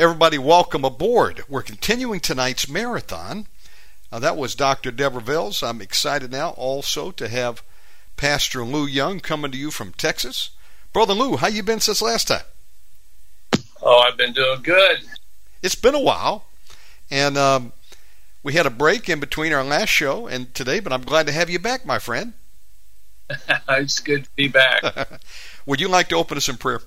Everybody, welcome aboard. We're continuing tonight's marathon. Uh, that was Dr. Deborah Vels. I'm excited now also to have Pastor Lou Young coming to you from Texas. Brother Lou, how you been since last time? Oh, I've been doing good. It's been a while, and um, we had a break in between our last show and today, but I'm glad to have you back, my friend. it's good to be back. Would you like to open us in prayer?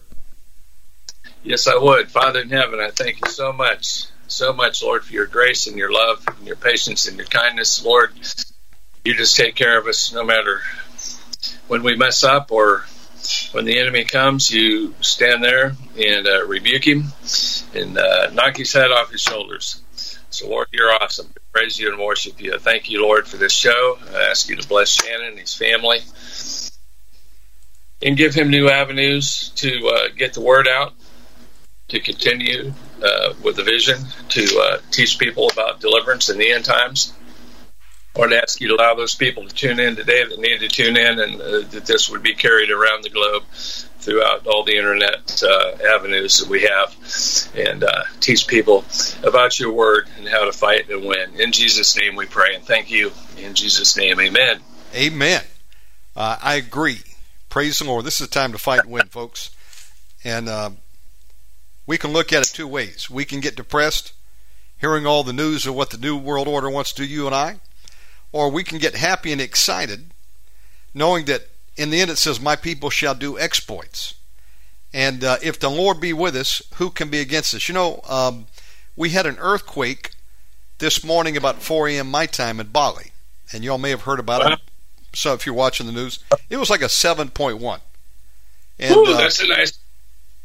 Yes, I would. Father in heaven, I thank you so much, so much, Lord, for your grace and your love and your patience and your kindness. Lord, you just take care of us no matter when we mess up or when the enemy comes, you stand there and uh, rebuke him and uh, knock his head off his shoulders. So, Lord, you're awesome. We praise you and worship you. Thank you, Lord, for this show. I ask you to bless Shannon and his family and give him new avenues to uh, get the word out, to continue uh, with the vision, to uh, teach people about deliverance in the end times. Lord, to ask you to allow those people to tune in today that need to tune in and uh, that this would be carried around the globe throughout all the internet uh, avenues that we have and uh, teach people about your word and how to fight and win. In Jesus' name we pray and thank you. In Jesus' name, amen. Amen. Uh, I agree. Praise the Lord. This is the time to fight and win, folks. And uh, we can look at it two ways. We can get depressed hearing all the news of what the New World Order wants to do, you and I, or we can get happy and excited knowing that in the end it says, My people shall do exploits. And uh, if the Lord be with us, who can be against us? You know, um, we had an earthquake this morning about 4 a.m. my time in Bali. And y'all may have heard about it. So if you're watching the news, it was like a 7.1. And Ooh, uh, that's a nice.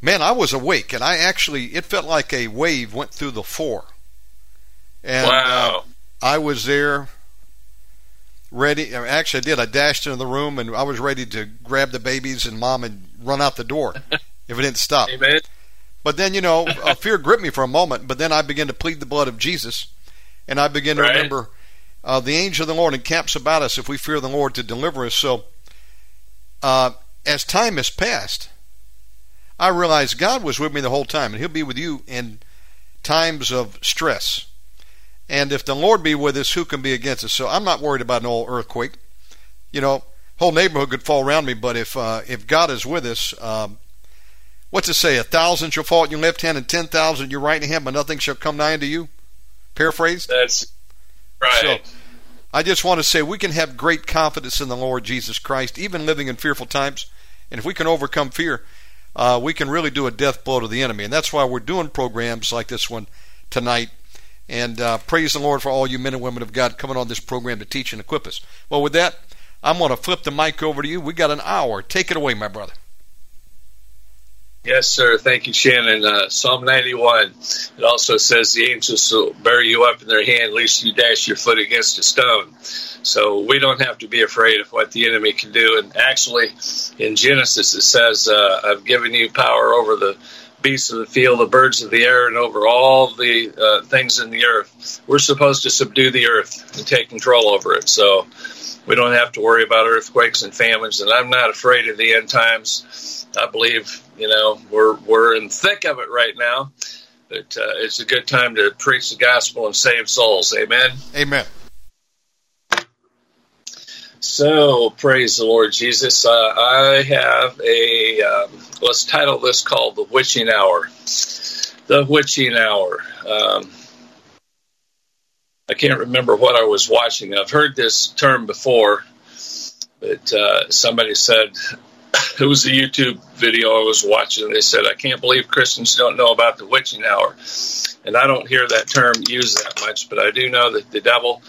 Man, I was awake, and I actually it felt like a wave went through the floor. And uh, I was there, ready. uh, Actually, I did. I dashed into the room, and I was ready to grab the babies and mom and run out the door if it didn't stop. Amen. But then, you know, uh, fear gripped me for a moment. But then I began to plead the blood of Jesus, and I began to Right. remember uh, the angel of the Lord encamps about us if we fear the Lord to deliver us. So, uh, as time has passed, I realized God was with me the whole time, and He'll be with you in times of stress. And if the Lord be with us, who can be against us? So I'm not worried about an old earthquake. You know, whole neighborhood could fall around me, but if uh, if God is with us, um, what's it say? A thousand shall fall at your left hand, and ten thousand at your right hand, but nothing shall come nigh unto you. Paraphrased. That's right. So, I just want to say we can have great confidence in the Lord Jesus Christ, even living in fearful times. And if we can overcome fear, uh, we can really do a death blow to the enemy. And that's why we're doing programs like this one tonight. And uh, praise the Lord for all you men and women of God coming on this program to teach and equip us. Well, with that, I'm going to flip the mic over to you. We got an hour. Take it away, my brother. Yes, sir. Thank you, Shannon. Uh, Psalm 91. It also says the angels will bear you up in their hand, lest you dash your foot against a stone. So we don't have to be afraid of what the enemy can do. And actually, in Genesis, it says, uh, I've given you power over the beasts of the field, the birds of the air, and over all the uh, things in the earth. We're supposed to subdue the earth and take control over it. So we don't have to worry about earthquakes and famines. And I'm not afraid of the end times. I believe, you know, we're we're in thick of it right now. But uh, it's a good time to preach the gospel and save souls. Amen. Amen. So, praise the Lord Jesus. Uh, I have a, um, let's title this called The Witching Hour. The Witching Hour. Um, I can't remember what I was watching. I've heard this term before, but uh, somebody said, it was a YouTube video I was watching. And they said, I can't believe Christians don't know about the witching hour. And I don't hear that term used that much, but I do know that the devil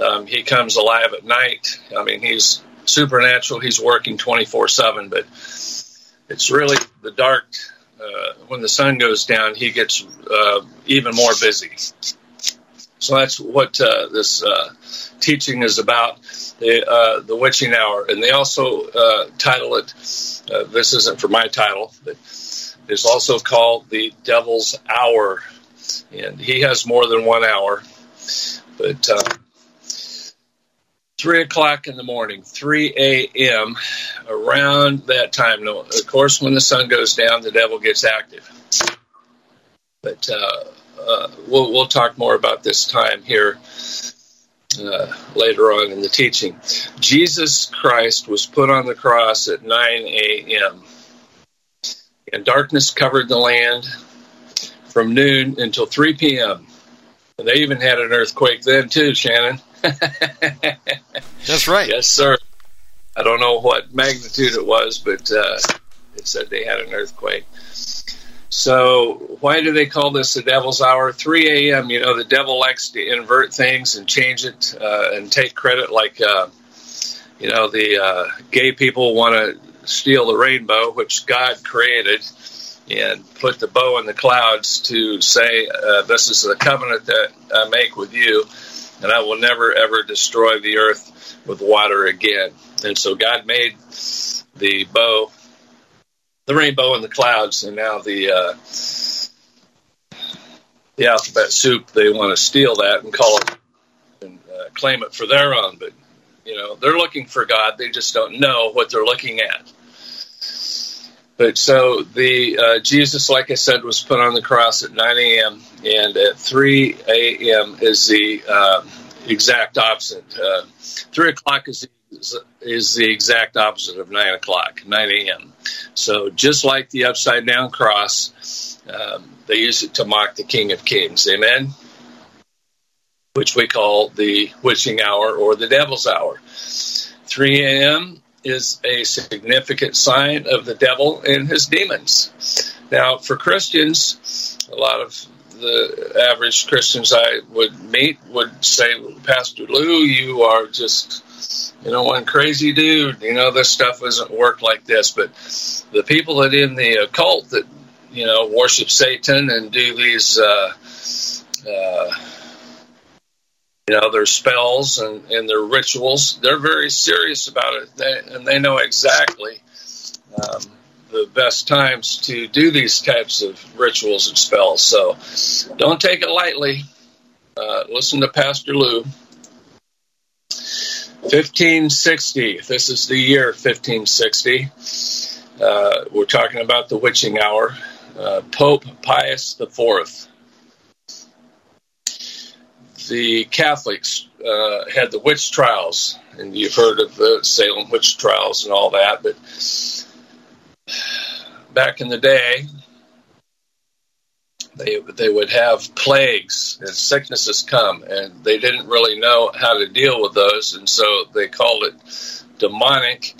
um, he comes alive at night. I mean, he's supernatural. He's working 24 7, but it's really the dark. Uh, when the sun goes down, he gets uh, even more busy. So that's what uh, this uh, teaching is about the uh, the witching hour, and they also uh, title it. this isn't for my title, but it's also called the Devil's Hour, and he has more than one hour, but three o'clock in the morning, 3 a.m., around that time. Of course, when the sun goes down, the devil gets active. But uh, we'll, we'll talk more about this time here uh, later on in the teaching. Jesus Christ was put on the cross at 9 a.m., and darkness covered the land from noon until 3 p.m. And they even had an earthquake then, too, Shannon. That's right. Yes, sir. I don't know what magnitude it was, but uh, it said they had an earthquake. So, why do they call this the devil's hour? 3 a.m., you know, the devil likes to invert things and change it uh, and take credit, like, uh, you know, the uh, gay people want to steal the rainbow, which God created, and put the bow in the clouds to say, uh, This is the covenant that I make with you and I will never ever destroy the earth with water again. And so God made the bow, the rainbow and the clouds, and now the uh, the alphabet soup. They want to steal that and call it and uh, claim it for their own, but you know they're looking for God. They just don't know what they're looking at. But so the uh, Jesus, like I said, was put on the cross at 9 a.m. and at 3 a.m. is the uh, exact opposite. Uh, 3 o'clock is the, is the exact opposite of 9 o'clock, 9 a.m. So just like the upside down cross, um, they use it to mock the King of Kings. Amen. Which we call the witching hour or the devil's hour. 3 a.m is a significant sign of the devil and his demons. Now, for Christians, a lot of the average Christians I would meet would say, Pastor Lou, you are just, you know, one crazy dude. You know, this stuff doesn't work like this. But the people that in the occult that, you know, worship Satan and do these, uh, uh, you know their spells and, and their rituals they're very serious about it they, and they know exactly um, the best times to do these types of rituals and spells so don't take it lightly uh, listen to pastor lou 1560 this is the year 1560 uh, we're talking about the witching hour. Uh, pope pius fourth. The Catholics uh, had the witch trials, and you've heard of the Salem witch trials and all that. But back in the day, they they would have plagues and sicknesses come, and they didn't really know how to deal with those, and so they called it demonic,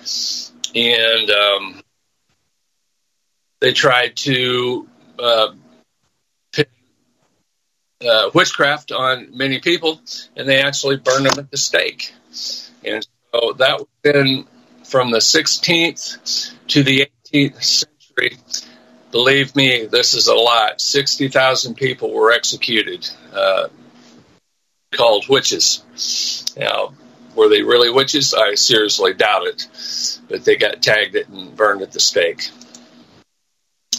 and um, they tried to uh, uh, witchcraft on many people, and they actually burned them at the stake. And So that was in from the 16th to the 18th century. Believe me, this is a lot. 60,000 people were executed, uh, called witches. Now, were they really witches? I seriously doubt it. But they got tagged it and burned at the stake.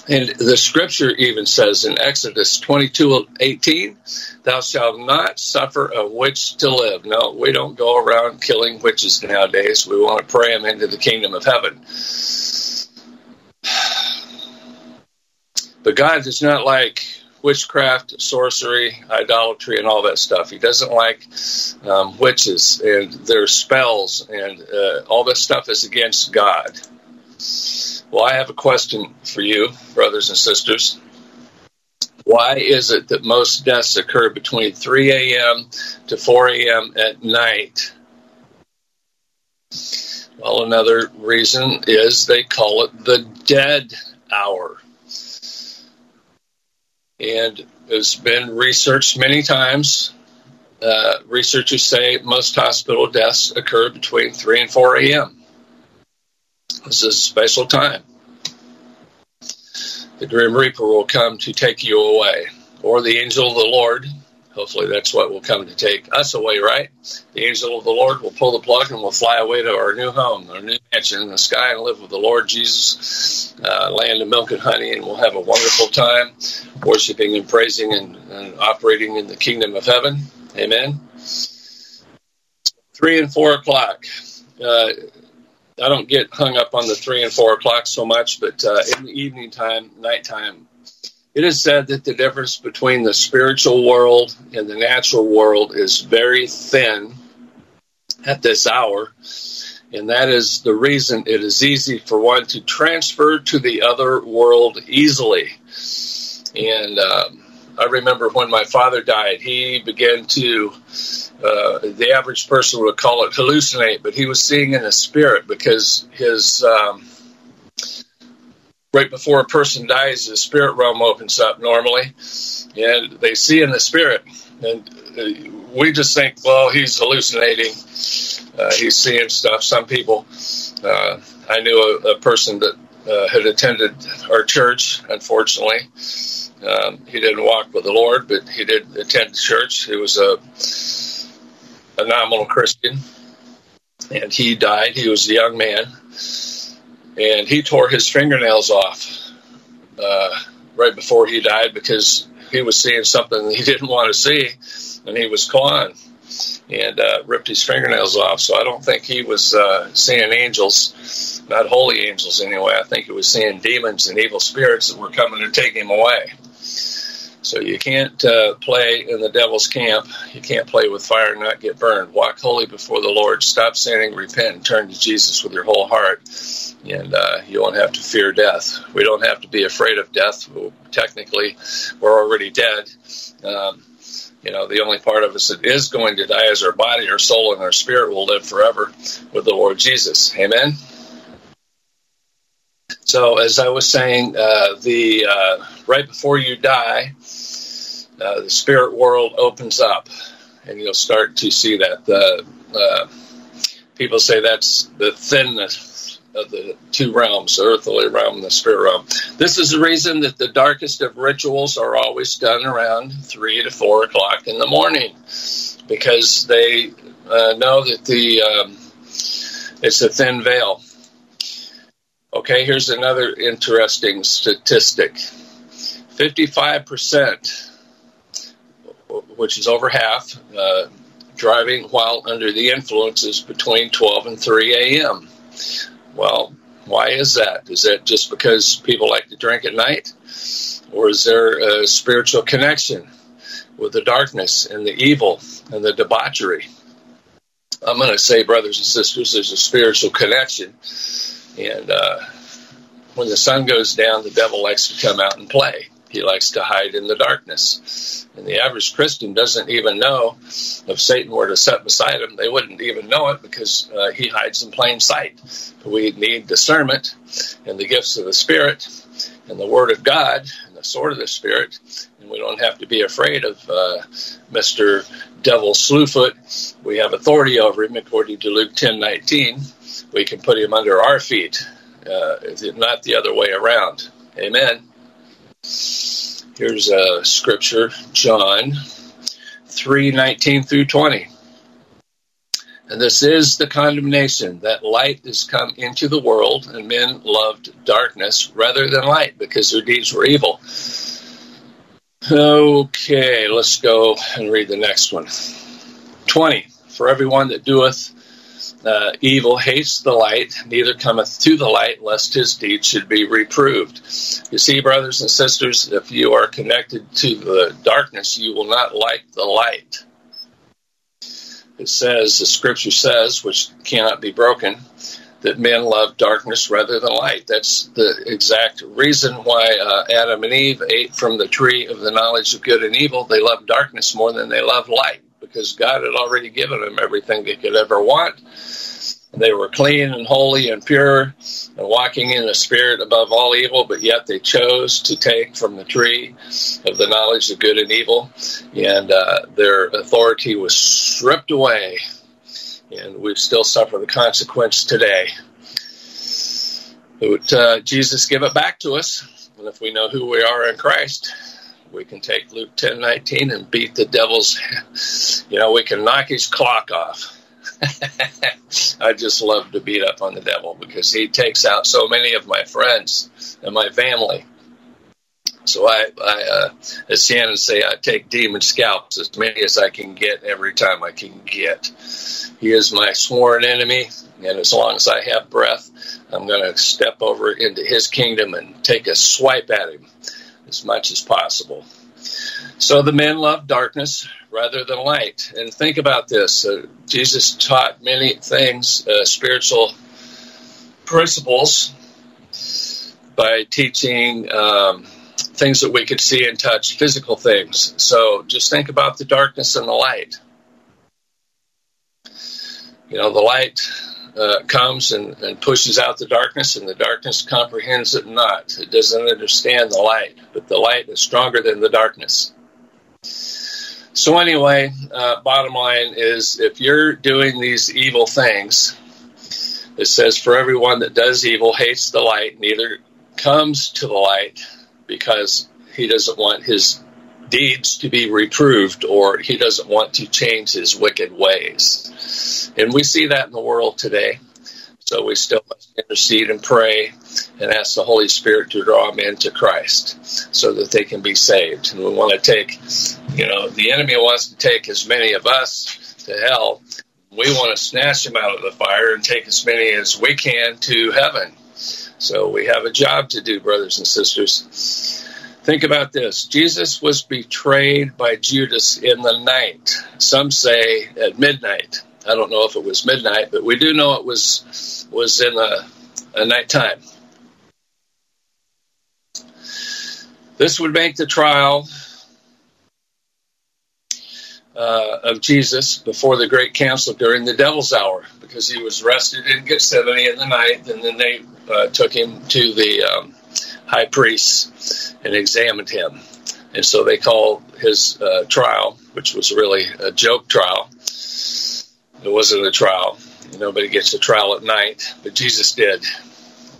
And the scripture even says in Exodus 22 18, Thou shalt not suffer a witch to live. No, we don't go around killing witches nowadays. We want to pray them into the kingdom of heaven. But God does not like witchcraft, sorcery, idolatry, and all that stuff. He doesn't like um, witches and their spells, and uh, all this stuff is against God. Well, I have a question for you, brothers and sisters. Why is it that most deaths occur between 3 a.m. to 4 a.m. at night? Well, another reason is they call it the dead hour. And it's been researched many times. Uh, researchers say most hospital deaths occur between 3 and 4 a.m. This is a special time. The Grim Reaper will come to take you away, or the angel of the Lord. Hopefully, that's what will come to take us away, right? The angel of the Lord will pull the plug and we'll fly away to our new home, our new mansion in the sky, and live with the Lord Jesus, uh, land of milk and honey, and we'll have a wonderful time worshiping and praising and, and operating in the kingdom of heaven. Amen. Three and four o'clock. Uh, I don't get hung up on the three and four o'clock so much, but uh, in the evening time, nighttime, it is said that the difference between the spiritual world and the natural world is very thin at this hour. And that is the reason it is easy for one to transfer to the other world easily. And um, I remember when my father died, he began to uh, the average person would call it hallucinate, but he was seeing in the spirit because his um, right before a person dies, the spirit realm opens up normally, and they see in the spirit, and uh, we just think, well, he's hallucinating, uh, he's seeing stuff. Some people, uh, I knew a, a person that uh, had attended our church, unfortunately. Um, he didn't walk with the Lord, but he did attend church. He was a a nominal Christian, and he died. He was a young man, and he tore his fingernails off uh, right before he died because he was seeing something he didn't want to see, and he was gone and uh, ripped his fingernails off. So I don't think he was uh, seeing angels, not holy angels anyway. I think he was seeing demons and evil spirits that were coming to take him away. So you can't uh, play in the devil's camp. You can't play with fire and not get burned. Walk holy before the Lord. Stop sinning, repent, and turn to Jesus with your whole heart, and uh, you won't have to fear death. We don't have to be afraid of death. Technically, we're already dead. Um, you know, the only part of us that is going to die is our body, our soul, and our spirit will live forever with the Lord Jesus. Amen. So, as I was saying, uh, the uh, right before you die, uh, the spirit world opens up, and you'll start to see that. The uh, people say that's the thinness of the two realms, the earthly realm and the spirit realm. This is the reason that the darkest of rituals are always done around three to four o'clock in the morning, because they uh, know that the um, it's a thin veil. Okay, here's another interesting statistic. 55% which is over half, uh, driving while under the influences between 12 and 3 a.m. Well, why is that? Is that just because people like to drink at night? Or is there a spiritual connection with the darkness and the evil and the debauchery? I'm going to say, brothers and sisters, there's a spiritual connection. And uh, when the sun goes down, the devil likes to come out and play. He likes to hide in the darkness. And the average Christian doesn't even know if Satan were to set beside him, they wouldn't even know it because uh, he hides in plain sight. We need discernment and the gifts of the Spirit and the Word of God and the sword of the Spirit. And We don't have to be afraid of uh, Mr. Devil Slewfoot. We have authority over him according to Luke 10:19. We can put him under our feet, uh, not the other way around. Amen. Here's a scripture, John 3:19 through 20. And this is the condemnation that light is come into the world, and men loved darkness rather than light because their deeds were evil. Okay, let's go and read the next one. 20. For everyone that doeth uh, evil hates the light, neither cometh to the light, lest his deeds should be reproved. You see, brothers and sisters, if you are connected to the darkness, you will not like the light it says, the scripture says, which cannot be broken, that men love darkness rather than light. That's the exact reason why uh, Adam and Eve ate from the tree of the knowledge of good and evil. They loved darkness more than they loved light because God had already given them everything they could ever want. They were clean and holy and pure and walking in the spirit above all evil, but yet they chose to take from the tree of the knowledge of good and evil, and uh, their authority was stripped away, and we still suffer the consequence today. But uh, Jesus give it back to us, and if we know who we are in Christ, we can take Luke ten nineteen and beat the devil's. You know, we can knock his clock off I just love to beat up on the devil because he takes out so many of my friends and my family. So I, I uh, as Shannon say, I take demon scalps as many as I can get every time I can get. He is my sworn enemy, and as long as I have breath, I'm going to step over into his kingdom and take a swipe at him as much as possible. So the men love darkness rather than light. And think about this uh, Jesus taught many things, uh, spiritual principles, by teaching um, things that we could see and touch, physical things. So just think about the darkness and the light. You know, the light uh, comes and, and, pushes out the darkness, and the darkness comprehends it not. It doesn't understand the light, but the light is stronger than the darkness. So, anyway, uh, bottom line is if you're doing these evil things, it says, For everyone that does evil hates the light, neither comes to the light because he doesn't want his deeds to be reproved or he doesn't want to change his wicked ways. And we see that in the world today. So we still must intercede and pray and ask the Holy Spirit to draw them into Christ so that they can be saved. And we want to take, you know, the enemy wants to take as many of us to hell. We want to snatch them out of the fire and take as many as we can to heaven. So we have a job to do, brothers and sisters. Think about this. Jesus was betrayed by Judas in the night. Some say at midnight. I don't know if it was midnight, but we do know it was was in a, a nighttime. This would make the trial uh, of Jesus before the great council during the devil's hour, because he was arrested in Gethsemane in the night, and then they uh, took him to the um, high priests and examined him. And so they called his uh, trial, which was really a joke trial, it wasn't a trial. Nobody gets a trial at night, but Jesus did.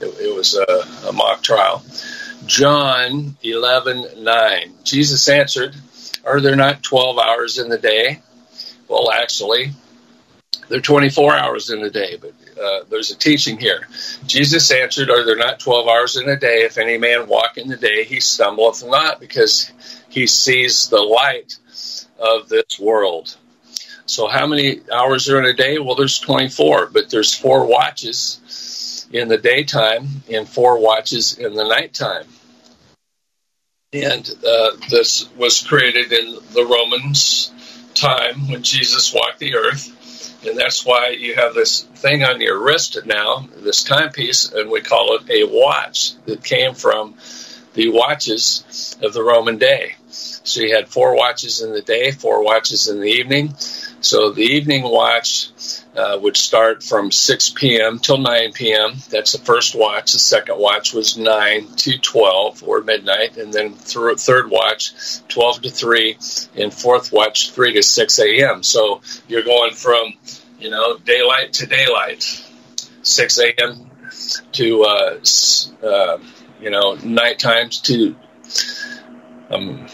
It, it was a, a, mock trial. John 11 9. Jesus answered, Are there not 12 hours in the day? Well, actually, there are 24 hours in the day, but uh, there's a teaching here. Jesus answered, Are there not 12 hours in a day? If any man walk in the day, he stumbleth not, because he sees the light of this world. So how many hours are in a day? Well, there's 24, but there's four watches in the daytime and four watches in the nighttime. And uh, this was created in the Romans time when Jesus walked the earth. And that's why you have this thing on your wrist now, this timepiece, and we call it a watch that came from the watches of the Roman day. So you had four watches in the day, four watches in the evening, So the evening watch uh, would start from 6 p.m. till 9 p.m. That's the first watch. The second watch was 9 to 12 or midnight. And then th- third watch, 12 to 3. And fourth watch, 3 to 6 a.m. So you're going from, you know, daylight to daylight, 6 a.m. to, uh, uh, you know, night times to. Um,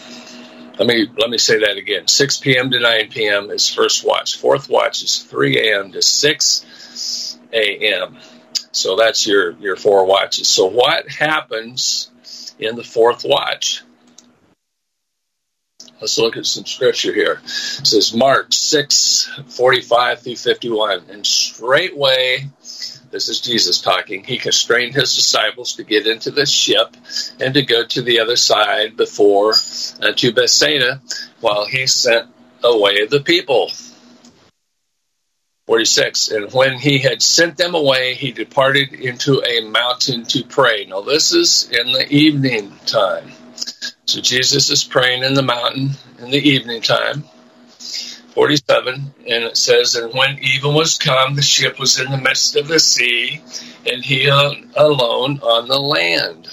let me let me say that again. 6 p.m. to 9 p.m. is first watch. Fourth watch is 3 a.m. to 6 a.m. So that's your your four watches. So what happens in the fourth watch? Let's look at some scripture here. It says Mark 6, 45 through 51. And straightway this is Jesus talking. He constrained his disciples to get into the ship and to go to the other side before uh, to Bethsaida while he sent away the people. 46. And when he had sent them away, he departed into a mountain to pray. Now, this is in the evening time. So, Jesus is praying in the mountain in the evening time. 47, and it says, And when even was come, the ship was in the midst of the sea, and he alone on the land.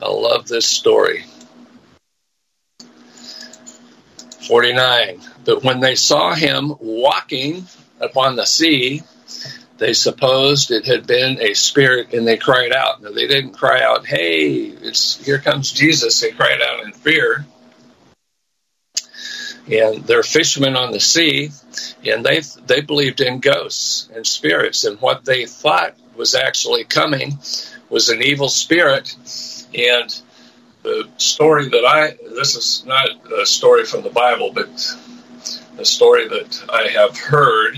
I love this story. 49. But when they saw him walking upon the sea, they supposed it had been a spirit and they cried out. Now, they didn't cry out, Hey, it's, here comes Jesus. They cried out in fear and they're fishermen on the sea, and they they believed in ghosts and spirits, and what they thought was actually coming was an evil spirit. And the story that I this is not a story from the Bible, but a story that I have heard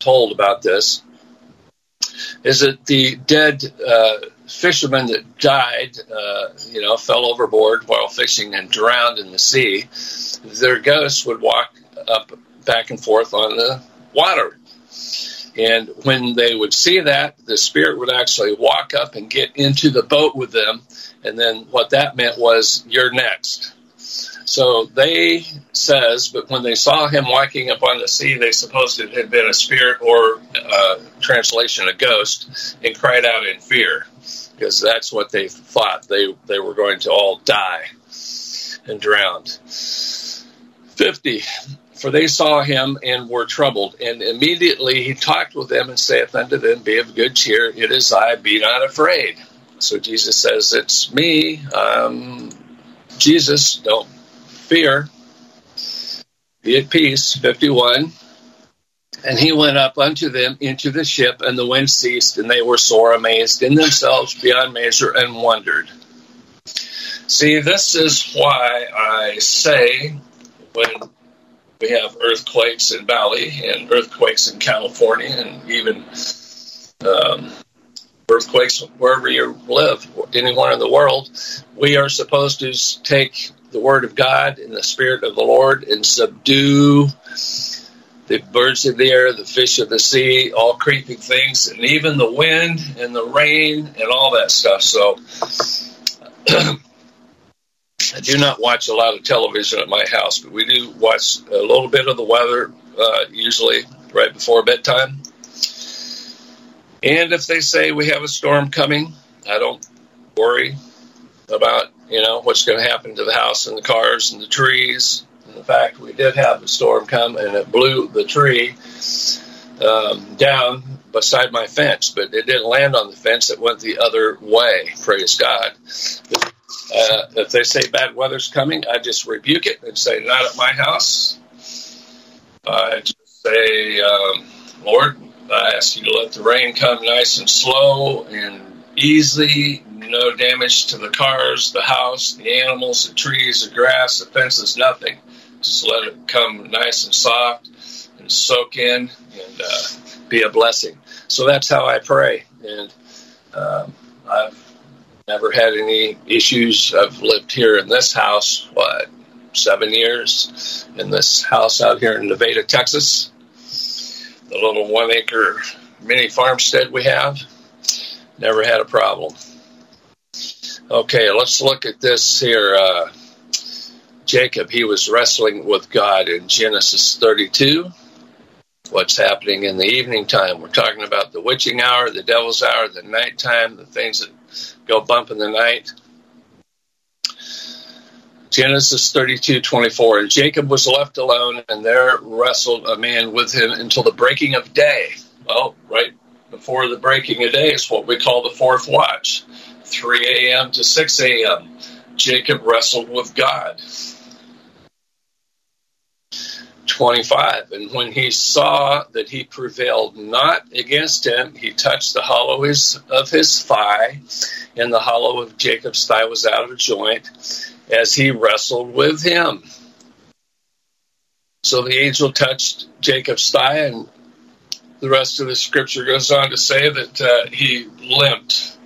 told about this is that the dead uh, fishermen that died, uh, you know, fell overboard while fishing and drowned in the sea, their ghosts would walk up back and forth on the water. And when they would see that, the spirit would actually walk up and get into the boat with them. And then what that meant was, you're next. So they says, but when they saw him walking up on the sea, they supposed it had been a spirit or uh, translation a ghost, and cried out in fear because that's what they thought they they were going to all die and drowned. Fifty. For they saw him and were troubled, and immediately he talked with them and saith unto them, Be of good cheer, it is I, be not afraid. So Jesus says, It's me, um, Jesus, don't fear, be at peace. 51. And he went up unto them into the ship, and the wind ceased, and they were sore amazed in themselves beyond measure and wondered. See, this is why I say when we have earthquakes in Bali and earthquakes in California and even um, earthquakes wherever you live, anywhere in the world, we are supposed to take the word of God and the spirit of the Lord and subdue the birds of the air, the fish of the sea, all creeping things, and even the wind and the rain and all that stuff. So I do not watch a lot of television at my house, but we do watch a little bit of the weather, uh, usually right before bedtime. And if they say we have a storm coming, I don't worry about you know what's going to happen to the house and the cars and the trees. And the fact we did have a storm come and it blew the tree um, down beside my fence, but it didn't land on the fence. It went the other way. Praise God. Uh, if they say bad weather's coming, I just rebuke it and say, not at my house. I just say, um, Lord, I ask you to let the rain come nice and slow and easy, no damage to the cars, the house, the animals, the trees, the grass, the fences, nothing. Just let it come nice and soft and soak in and uh, be a blessing. So that's how I pray. And um, I've Never had any issues. I've lived here in this house, what, seven years in this house out here in Nevada, Texas. The little one acre mini farmstead we have. Never had a problem. Okay, let's look at this here. Uh, Jacob, he was wrestling with God in Genesis 32. What's happening in the evening time? We're talking about the witching hour, the devil's hour, the nighttime, the things that go bump in the night. Genesis 32, 24. And Jacob was left alone, and there wrestled a man with him until the breaking of day. Well, right before the breaking of day is what we call the fourth watch 3 a.m. to 6 a.m. Jacob wrestled with God. 25. And when he saw that he prevailed not against him, he touched the hollow of his thigh, and the hollow of Jacob's thigh was out of joint as he wrestled with him. So the angel touched Jacob's thigh, and the rest of the scripture goes on to say that uh, he limped.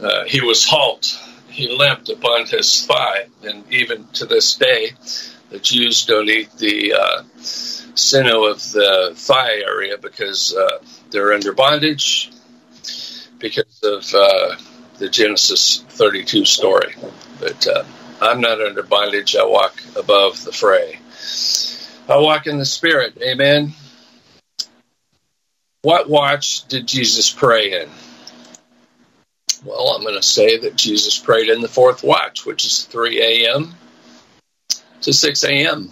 Uh, he was halt. He limped upon his thigh. And even to this day, the Jews don't eat the uh, sinew of the thigh area because uh, they're under bondage because of uh, the Genesis 32 story. But uh, I'm not under bondage. I walk above the fray. I walk in the Spirit. Amen. What watch did Jesus pray in? Well, I'm going to say that Jesus prayed in the fourth watch, which is 3 a.m. to 6 a.m.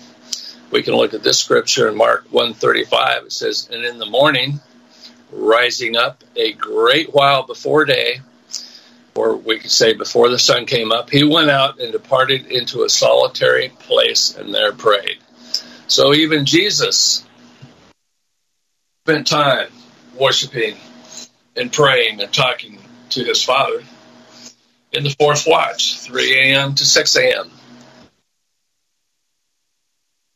We can look at this scripture in Mark 135. It says, And in the morning, rising up a great while before day, or we could say before the sun came up, he went out and departed into a solitary place and there prayed. So even Jesus spent time worshiping and praying and talking to his Father in the fourth watch, 3 a.m. to 6 a.m.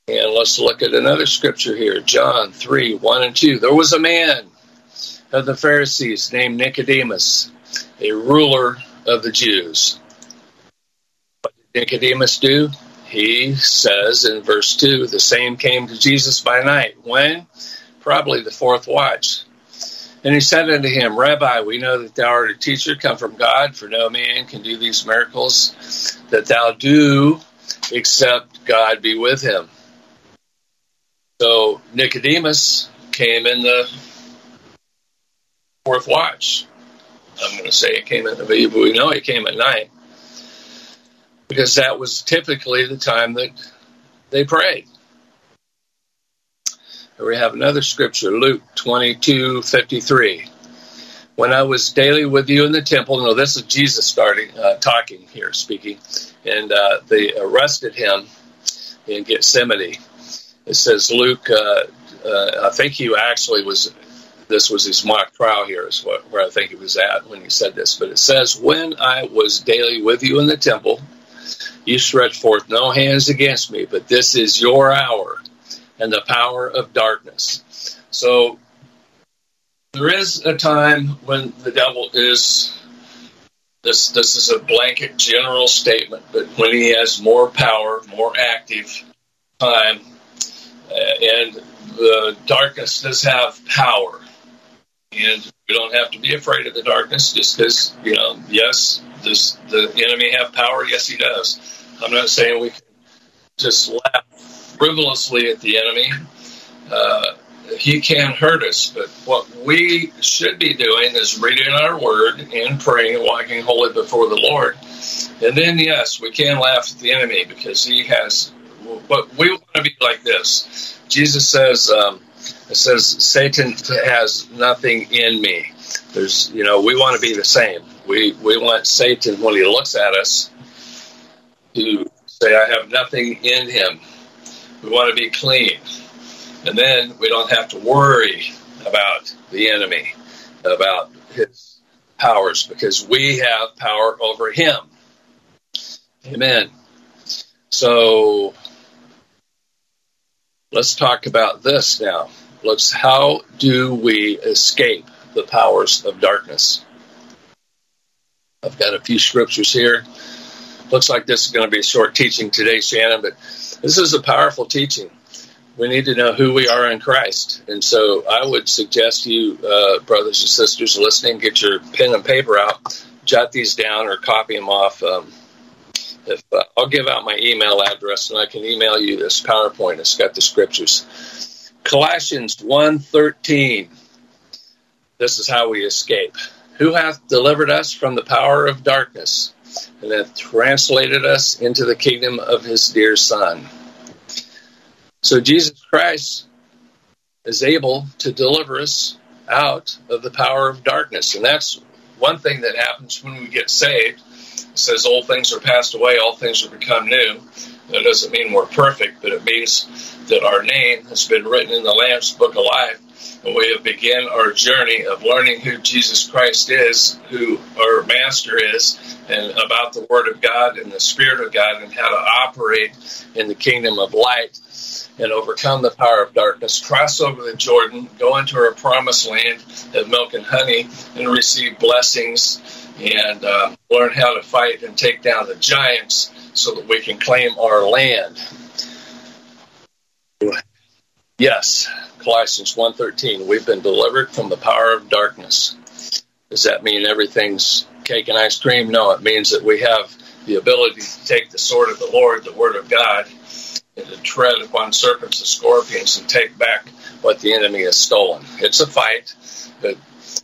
And let's look at another scripture here John 3 1 and 2. There was a man of the Pharisees named Nicodemus, a ruler of the Jews. What did Nicodemus do? He says in verse 2 the same came to Jesus by night. When? Probably the fourth watch. And he said unto him, Rabbi, we know that thou art a teacher come from God, for no man can do these miracles that thou do except God be with him. So Nicodemus came in the fourth watch. I'm going to say it came in the but we know he came at night because that was typically the time that they prayed. Here we have another scripture, Luke 22 53. When I was daily with you in the temple, no, this is Jesus starting uh, talking here, speaking, and uh, they arrested him in Gethsemane it says Luke, uh, uh, I think he actually was, this was his mock trial here, is what, where I think he was at when he said this. But it says, When I was daily with you in the temple, you stretched forth no hands against me, but this is your hour and the power of darkness. So there is a time when the devil is this this is a blanket general statement, but when he has more power, more active time, uh, and the darkness does have power. And we don't have to be afraid of the darkness just because, you know, yes, does the enemy have power? Yes, he does. I'm not saying we can just laugh frivolously at the enemy. Uh, he can't hurt us, but what we should be doing is reading our word and praying and walking holy before the Lord. And then, yes, we can laugh at the enemy because he has but we want to be like this. Jesus says, um, it says Satan has nothing in me. There's, you know, we want to be the same. We we want Satan when he looks at us to say, I have nothing in him. We want to be clean, and then we don't have to worry about the enemy, about his powers, because we have power over him. Amen. So Let's talk about this now. Let's how do we escape the powers of darkness? I've got a few scriptures here. Looks like this is going to be a short teaching today, Shannon, but this is a powerful teaching. We need to know who we are in Christ. And so I would suggest you, uh, brothers and sisters listening, get your pen and paper out, jot these down or copy them off. Um, if uh, I'll give out my email address and I can email you this PowerPoint. It's got the scriptures. Colossians 1.13. This is how we escape. Who hath delivered us from the power of darkness and hath translated us into the kingdom of his dear Son. So Jesus Christ is able to deliver us out of the power of darkness. And that's one thing that happens when we get saved. It says all things are passed away, all things are become new. That doesn't mean we're perfect, but it means that our name has been written in the Lamb's Book of Life. And we have begun our journey of learning who Jesus Christ is, who our Master is, and about the Word of God and the Spirit of God, and how to operate in the kingdom of light and overcome the power of darkness, cross over the Jordan, go into our promised land of milk and honey, and receive blessings and uh, learn how to fight and take down the giants so that we can claim our land. Yes, Colossians 1.13, we've been delivered from the power of darkness. Does that mean everything's cake and ice cream? No, it means that we have the ability to take the sword of the Lord, the Word of God, and to tread upon serpents and scorpions and take back what the enemy has stolen. It's a fight, but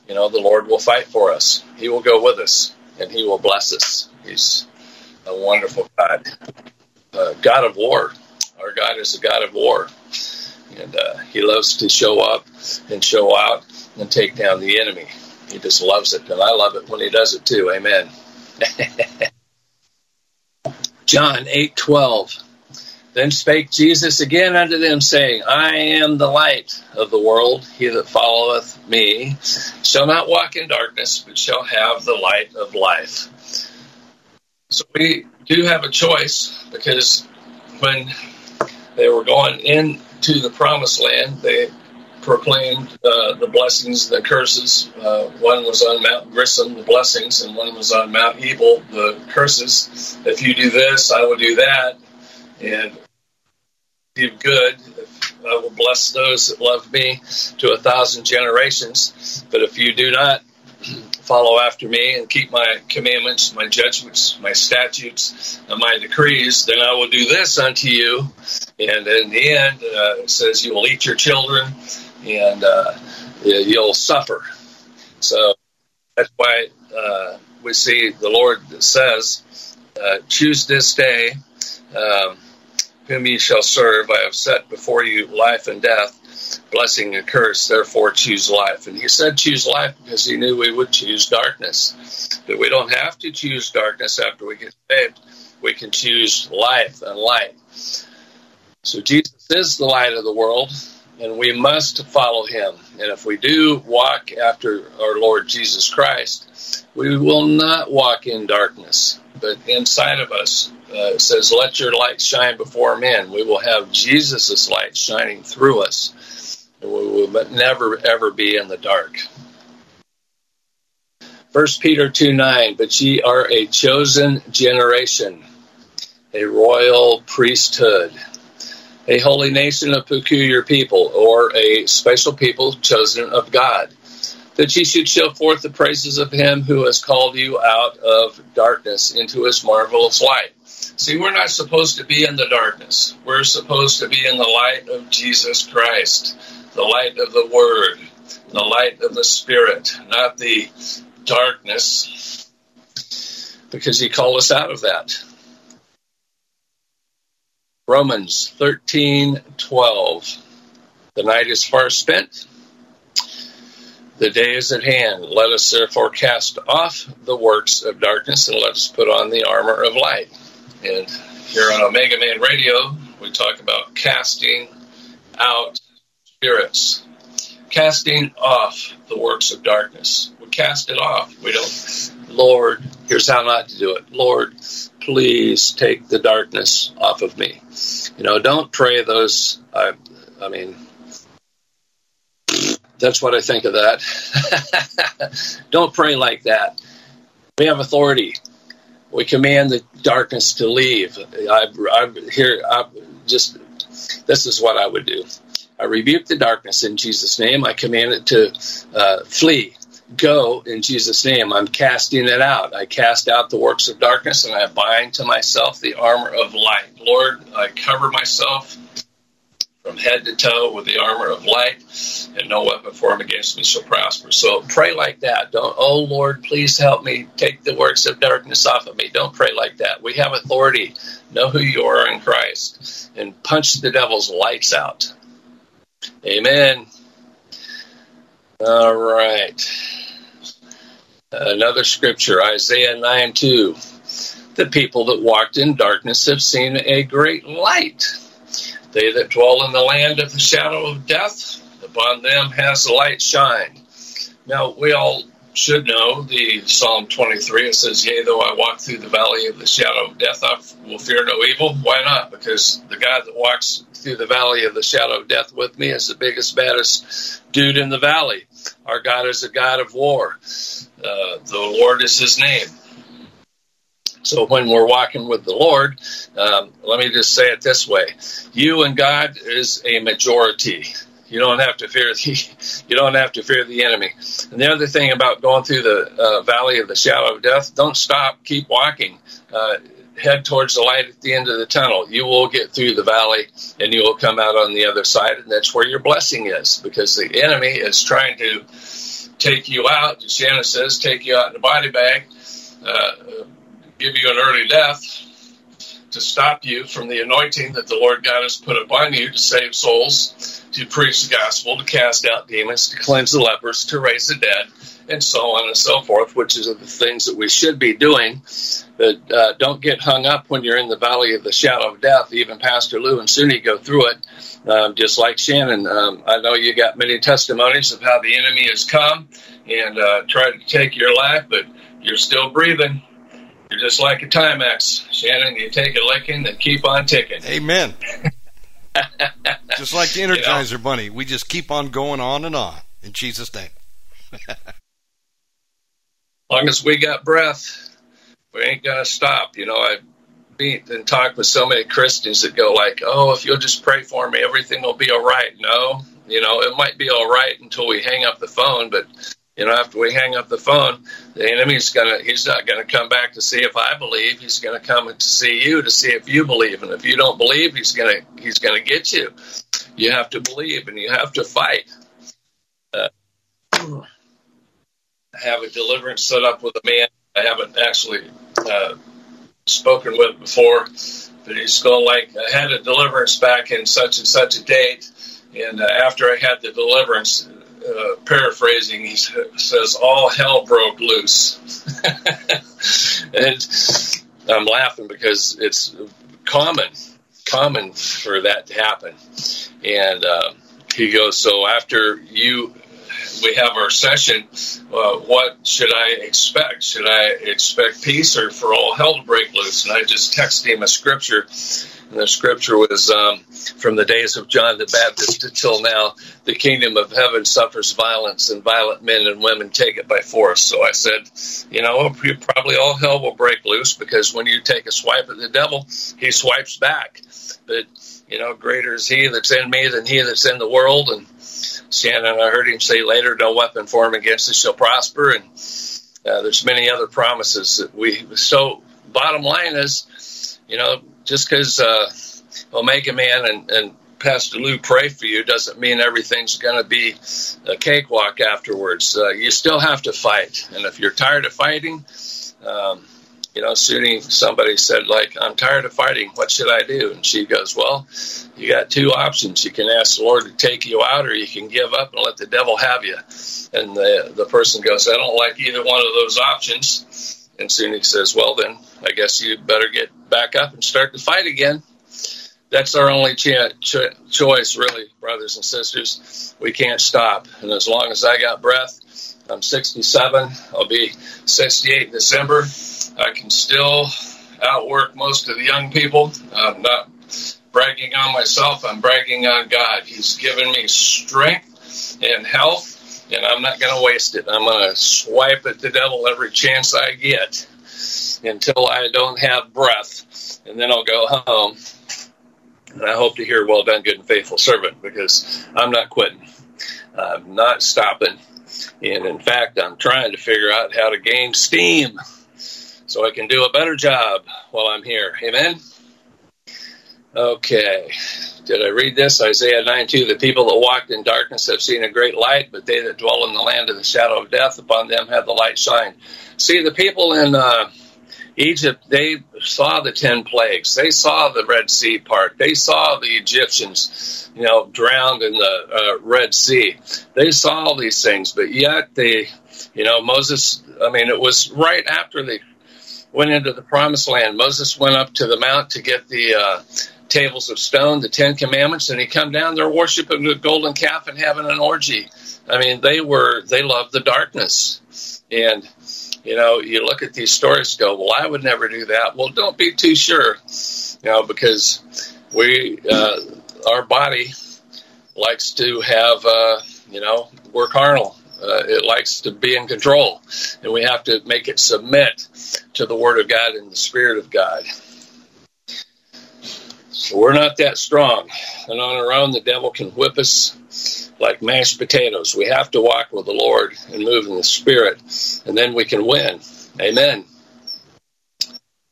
you know the Lord will fight for us. He will go with us, and He will bless us. He's a wonderful God, a God of war. Our God is a God of war, and uh, He loves to show up and show out and take down the enemy. He just loves it, and I love it when He does it too. Amen. John eight twelve. Then spake Jesus again unto them, saying, I am the light of the world. He that followeth me shall not walk in darkness, but shall have the light of life. So we do have a choice because when they were going into the promised land, they proclaimed uh, the blessings the curses. Uh, one was on Mount Gerizim, the blessings, and one was on Mount Ebal, the curses. If you do this, I will do that and do good. I will bless those that love me to a thousand generations. But if you do not follow after me and keep my commandments, my judgments, my statutes, and my decrees, then I will do this unto you. And in the end, uh, it says you will eat your children and uh, you'll suffer. So that's why uh, we see the Lord says, uh, choose this day. Um, whom ye shall serve. I have set before you life and death, blessing and curse. Therefore, choose life. And he said, choose life because he knew we would choose darkness. But we don't have to choose darkness after we get saved. We can choose life and light. So Jesus is the light of the world, and we must follow him. And if we do walk after our Lord Jesus Christ, we will not walk in darkness. But inside of us, uh, it says, Let your light shine before men. We will have Jesus' light shining through us. We will never, ever be in the dark. 1 Peter 2 9, but ye are a chosen generation, a royal priesthood, a holy nation of peculiar people, or a special people chosen of God, that ye should show forth the praises of him who has called you out of darkness into his marvelous light. See, we're not supposed to be in the darkness. We're supposed to be in the light of Jesus Christ, the light of the Word, the light of the Spirit, not the darkness, because He called us out of that. Romans thirteen twelve. The night is far spent. The day is at hand. Let us therefore cast off the works of darkness and let us put on the armor of light. And here on Omega Man Radio, we talk about casting out spirits, casting off the works of darkness. We cast it off. We don't, Lord, here's how not to do it. Lord, please take the darkness off of me. You know, don't pray those. I, I mean, that's what I think of that. don't pray like that. We have authority we command the darkness to leave. I, I here, I just this is what I would do. I rebuke the darkness in Jesus' name. I command it to uh, flee go in Jesus' name. I'm casting it out. I cast out the works of darkness and I bind to myself the armor of light. Lord, I cover myself from head to toe with the armor of light, and no weapon formed against me shall prosper. So pray like that. Don't, oh Lord, please help me take the works of darkness off of me. Don't pray like that. We have authority. Know who you are in Christ and punch the devil's lights out. Amen. All right. Another scripture, Isaiah 9 2. The people that walked in darkness have seen a great light. They that dwell in the land of the shadow of death, upon them has light shined. Now, we all should know the Psalm 23. It says, Yea, though I walk through the valley of the shadow of death, I will fear no evil. Why not? Because the guy that walks through the valley of the shadow of death with me is the biggest, baddest dude in the valley. Our God is a God of war. Uh, the Lord is his name. So when we're walking with the Lord, um, let me just say it this way: you and God is a majority. You don't have to fear the you don't have to fear the enemy. And the other thing about going through the uh, valley of the shadow of death, don't stop, keep walking. Uh, head towards the light at the end of the tunnel. You will get through the valley and you will come out on the other side, and that's where your blessing is because the enemy is trying to take you out. Shannon says, take you out in a body bag, uh, give you an early death to stop you from the anointing that the Lord God has put upon you to save souls, to preach the gospel, to cast out demons, to cleanse the lepers, to raise the dead, and so on and so forth, which is the things that we should be doing. But uh, don't get hung up when you're in the valley of the shadow of death. Even Pastor Lou and Suni go through it, um, just like Shannon. Um, I know you got many testimonies of how the enemy has come and uh, tried to take your life, but you're still breathing. You're just like a Timex, Shannon. You take a licking and keep on ticking. Amen. just like the Energizer you know? Bunny, we just keep on going on and on in Jesus' name. long as we got breath, we ain't gonna stop. You know, I meet and talk with so many Christians that go like, "Oh, if you'll just pray for me, everything will be all right." No, you know, it might be all right until we hang up the phone, but you know, after we hang up the phone, the enemy's gonna he's not gonna come back to see if I believe. He's gonna come to see you to see if you believe. And if you don't believe, he's gonna he's gonna get you. You have to believe and you have to fight. Uh, have a deliverance set up with a man I haven't actually uh, spoken with before, but he's going like, I had a deliverance back in such and such a date, and uh, after I had the deliverance, uh, paraphrasing, he says, all hell broke loose. and I'm laughing because it's common, common for that to happen. And uh, he goes, so after you we have our session, uh, what should I expect? Should I expect peace or for all hell to break loose? And I just texted him a scripture. The scripture was um, from the days of John the Baptist until now, the kingdom of heaven suffers violence, and violent men and women take it by force. So I said, you know, probably all hell will break loose because when you take a swipe at the devil, he swipes back. But, you know, greater is he that's in me than he that's in the world. And Shannon, I heard him say later, no weapon formed against us shall prosper. And uh, there's many other promises that we. So, bottom line is, you know, just because uh, Omega Man and, and Pastor Lou pray for you doesn't mean everything's going to be a cakewalk afterwards. Uh, you still have to fight. And if you're tired of fighting, um, you know, Suni, somebody said, like, I'm tired of fighting. What should I do? And she goes, Well, you got two options. You can ask the Lord to take you out, or you can give up and let the devil have you. And the, the person goes, I don't like either one of those options. And Suni says, Well, then I guess you better get back up and start the fight again. That's our only ch- choice, really, brothers and sisters. We can't stop. And as long as I got breath, I'm 67. I'll be 68 in December. I can still outwork most of the young people. I'm not bragging on myself, I'm bragging on God. He's given me strength and health, and I'm not going to waste it. I'm going to swipe at the devil every chance I get until I don't have breath, and then I'll go home. And I hope to hear, well done, good and faithful servant, because I'm not quitting. I'm not stopping. And in fact, I'm trying to figure out how to gain steam so I can do a better job while I'm here. Amen? Okay. Did I read this? Isaiah 9 2. The people that walked in darkness have seen a great light, but they that dwell in the land of the shadow of death, upon them have the light shined. See, the people in uh, Egypt, they saw the ten plagues. They saw the Red Sea part. They saw the Egyptians, you know, drowned in the uh, Red Sea. They saw all these things, but yet they, you know, Moses, I mean, it was right after they went into the promised land. Moses went up to the mount to get the uh, tables of stone, the Ten Commandments, and he come down there worshiping the golden calf and having an orgy. I mean, they were, they loved the darkness. And you know, you look at these stories, go, well, I would never do that. Well, don't be too sure, you know, because we, uh, our body likes to have, uh, you know, we're carnal. Uh, it likes to be in control, and we have to make it submit to the Word of God and the Spirit of God. We're not that strong, and on our own, the devil can whip us like mashed potatoes. We have to walk with the Lord and move in the Spirit, and then we can win. Amen.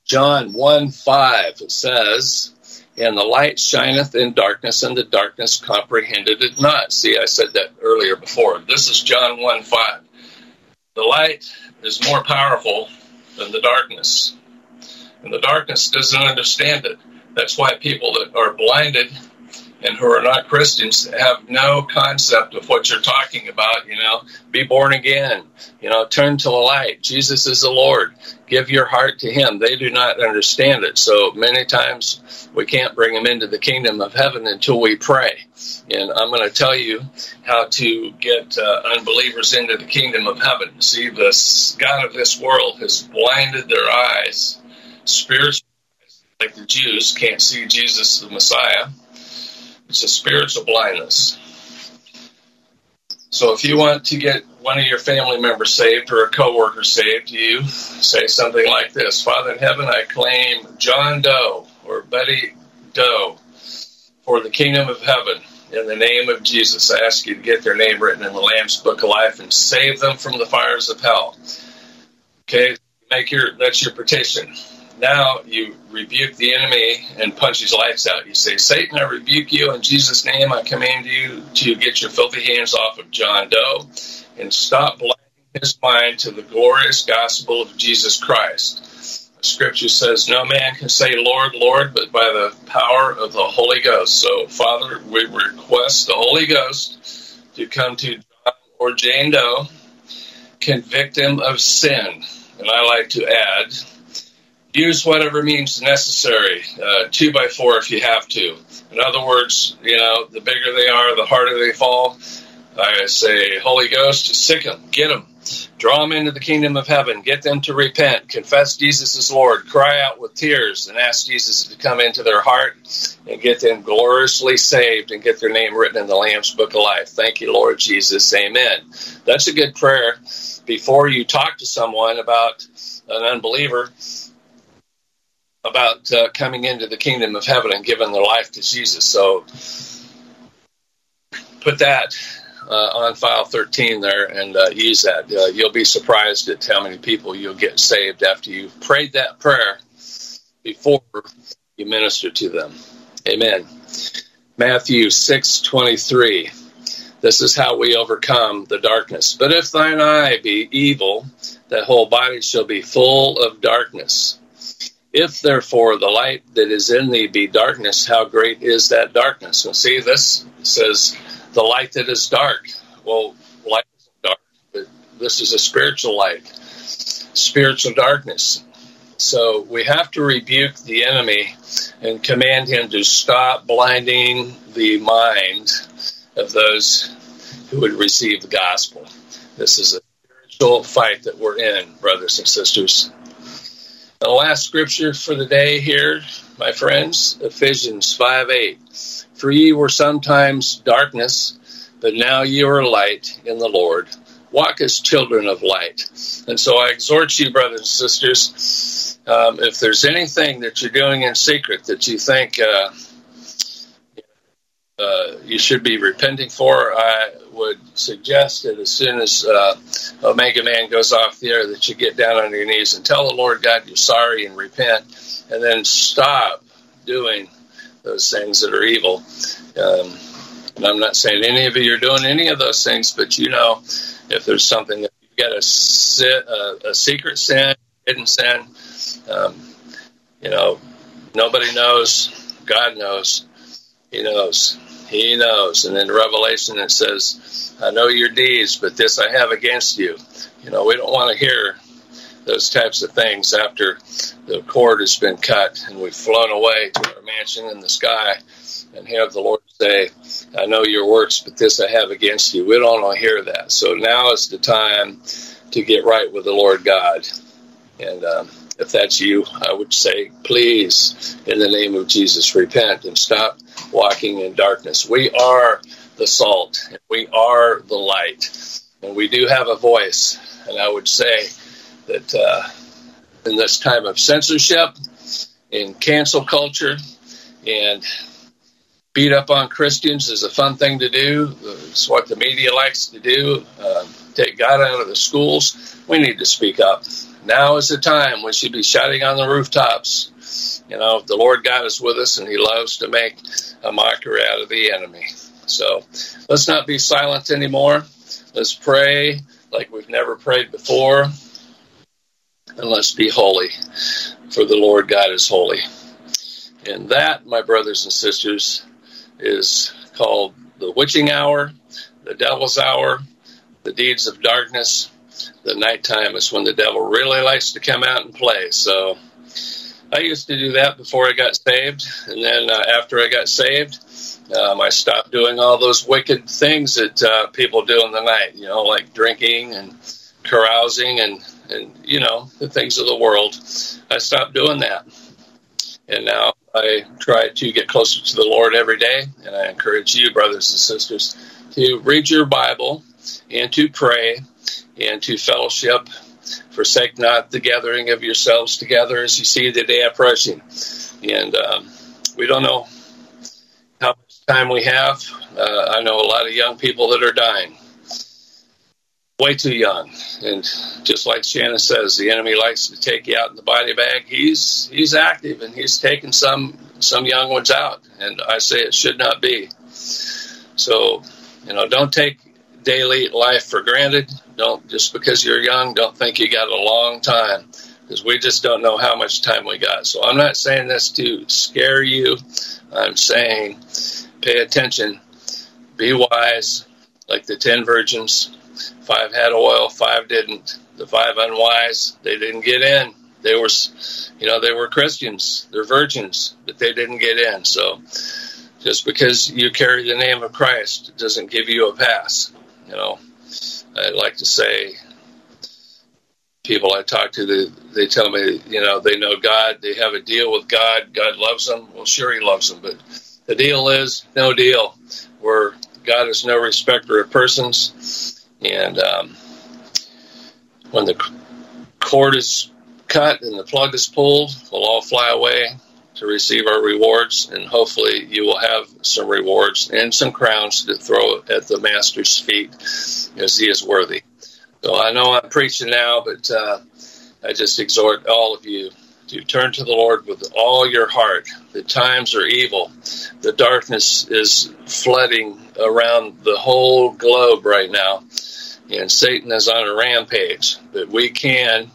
John 1 5 says, And the light shineth in darkness, and the darkness comprehended it not. See, I said that earlier before. This is John 1 5. The light is more powerful than the darkness, and the darkness doesn't understand it. That's why people that are blinded and who are not Christians have no concept of what you're talking about. You know, be born again. You know, turn to the light. Jesus is the Lord. Give your heart to Him. They do not understand it. So many times we can't bring them into the kingdom of heaven until we pray. And I'm going to tell you how to get uh, unbelievers into the kingdom of heaven. See, the God of this world has blinded their eyes spiritually, like the Jews can't see Jesus the Messiah it's a spiritual blindness. So if you want to get one of your family members saved or a coworker saved, you say something like this Father in heaven, I claim John Doe or Betty Doe for the kingdom of heaven. In the name of Jesus, I ask you to get their name written in the Lamb's Book of Life and save them from the fires of hell. Okay, make your that's your petition. Now you rebuke the enemy and punch his lights out. You say, Satan, I rebuke you in Jesus' name. I command you to get your filthy hands off of John Doe and stop blinding his mind to the glorious gospel of Jesus Christ. Scripture says, No man can say, Lord, Lord, but by the power of the Holy Ghost. So, Father, we request the Holy Ghost to come to John or Jane Doe, convict him of sin. And I like to add, use whatever means necessary, uh, two by four if you have to. In other words, you know, the bigger they are, the harder they fall. I say, Holy Ghost, sick them, get them, draw them into the kingdom of heaven, get them to repent, confess Jesus is Lord, cry out with tears, and ask Jesus to come into their heart and get them gloriously saved and get their name written in the Lamb's Book of Life. Thank you, Lord Jesus. Amen. That's a good prayer before you talk to someone about an unbeliever about uh, coming into the kingdom of heaven and giving their life to Jesus. So put that uh, on file 13 there and uh, use that. Uh, you'll be surprised at how many people you'll get saved after you've prayed that prayer before you minister to them. Amen. Matthew 6 23. This is how we overcome the darkness. But if thine eye be evil, that whole body shall be full of darkness. If therefore the light that is in thee be darkness, how great is that darkness? And see, this says the light that is dark. Well, light is dark, but this is a spiritual light, spiritual darkness. So we have to rebuke the enemy and command him to stop blinding the mind of those who would receive the gospel. This is a spiritual fight that we're in, brothers and sisters. The last scripture for the day here, my friends, Ephesians 5 8. For ye were sometimes darkness, but now ye are light in the Lord. Walk as children of light. And so I exhort you, brothers and sisters, um, if there's anything that you're doing in secret that you think uh, uh, you should be repenting for. I would suggest that as soon as uh, Omega Man goes off the air, that you get down on your knees and tell the Lord God you're sorry and repent, and then stop doing those things that are evil. Um, and I'm not saying any of you are doing any of those things, but you know, if there's something that you've got a, a, a secret sin, hidden sin, um, you know, nobody knows. God knows. He knows. He knows. And in Revelation it says, I know your deeds, but this I have against you. You know, we don't want to hear those types of things after the cord has been cut and we've flown away to our mansion in the sky and have the Lord say, I know your works, but this I have against you. We don't want to hear that. So now is the time to get right with the Lord God. And um, if that's you, I would say, please, in the name of Jesus, repent and stop walking in darkness. We are the salt, and we are the light, and we do have a voice. And I would say that uh, in this time of censorship, in cancel culture, and beat up on Christians is a fun thing to do. It's what the media likes to do. Uh, take God out of the schools. We need to speak up. Now is the time we should be shouting on the rooftops. You know, the Lord God is with us and He loves to make a mockery out of the enemy. So let's not be silent anymore. Let's pray like we've never prayed before. And let's be holy, for the Lord God is holy. And that, my brothers and sisters, is called the witching hour, the devil's hour, the deeds of darkness, the nighttime is when the devil really likes to come out and play. So I used to do that before I got saved, and then uh, after I got saved, um, I stopped doing all those wicked things that uh, people do in the night. You know, like drinking and carousing and and you know the things of the world. I stopped doing that, and now I try to get closer to the Lord every day. And I encourage you, brothers and sisters, to read your Bible and to pray and to fellowship. Forsake not the gathering of yourselves together as you see the day approaching. And um, we don't know how much time we have. Uh, I know a lot of young people that are dying. Way too young, and just like Shannon says, the enemy likes to take you out in the body bag. He's he's active, and he's taking some some young ones out, and I say it should not be. So, you know, don't take daily life for granted. Don't just because you're young, don't think you got a long time because we just don't know how much time we got. So I'm not saying this to scare you. I'm saying pay attention, be wise, like the ten virgins. Five had oil, five didn't. The five unwise, they didn't get in. They were, you know, they were Christians. They're virgins, but they didn't get in. So just because you carry the name of Christ doesn't give you a pass. You know, I like to say, people I talk to, they, they tell me, you know, they know God, they have a deal with God, God loves them. Well, sure, He loves them, but the deal is no deal, where God is no respecter of persons, and um, when the cord is cut and the plug is pulled, we'll all fly away to receive our rewards, and hopefully you will have some rewards and some crowns to throw at the Master's feet as he is worthy. So I know I'm preaching now, but uh, I just exhort all of you to turn to the Lord with all your heart. The times are evil. The darkness is flooding around the whole globe right now, and Satan is on a rampage. But we can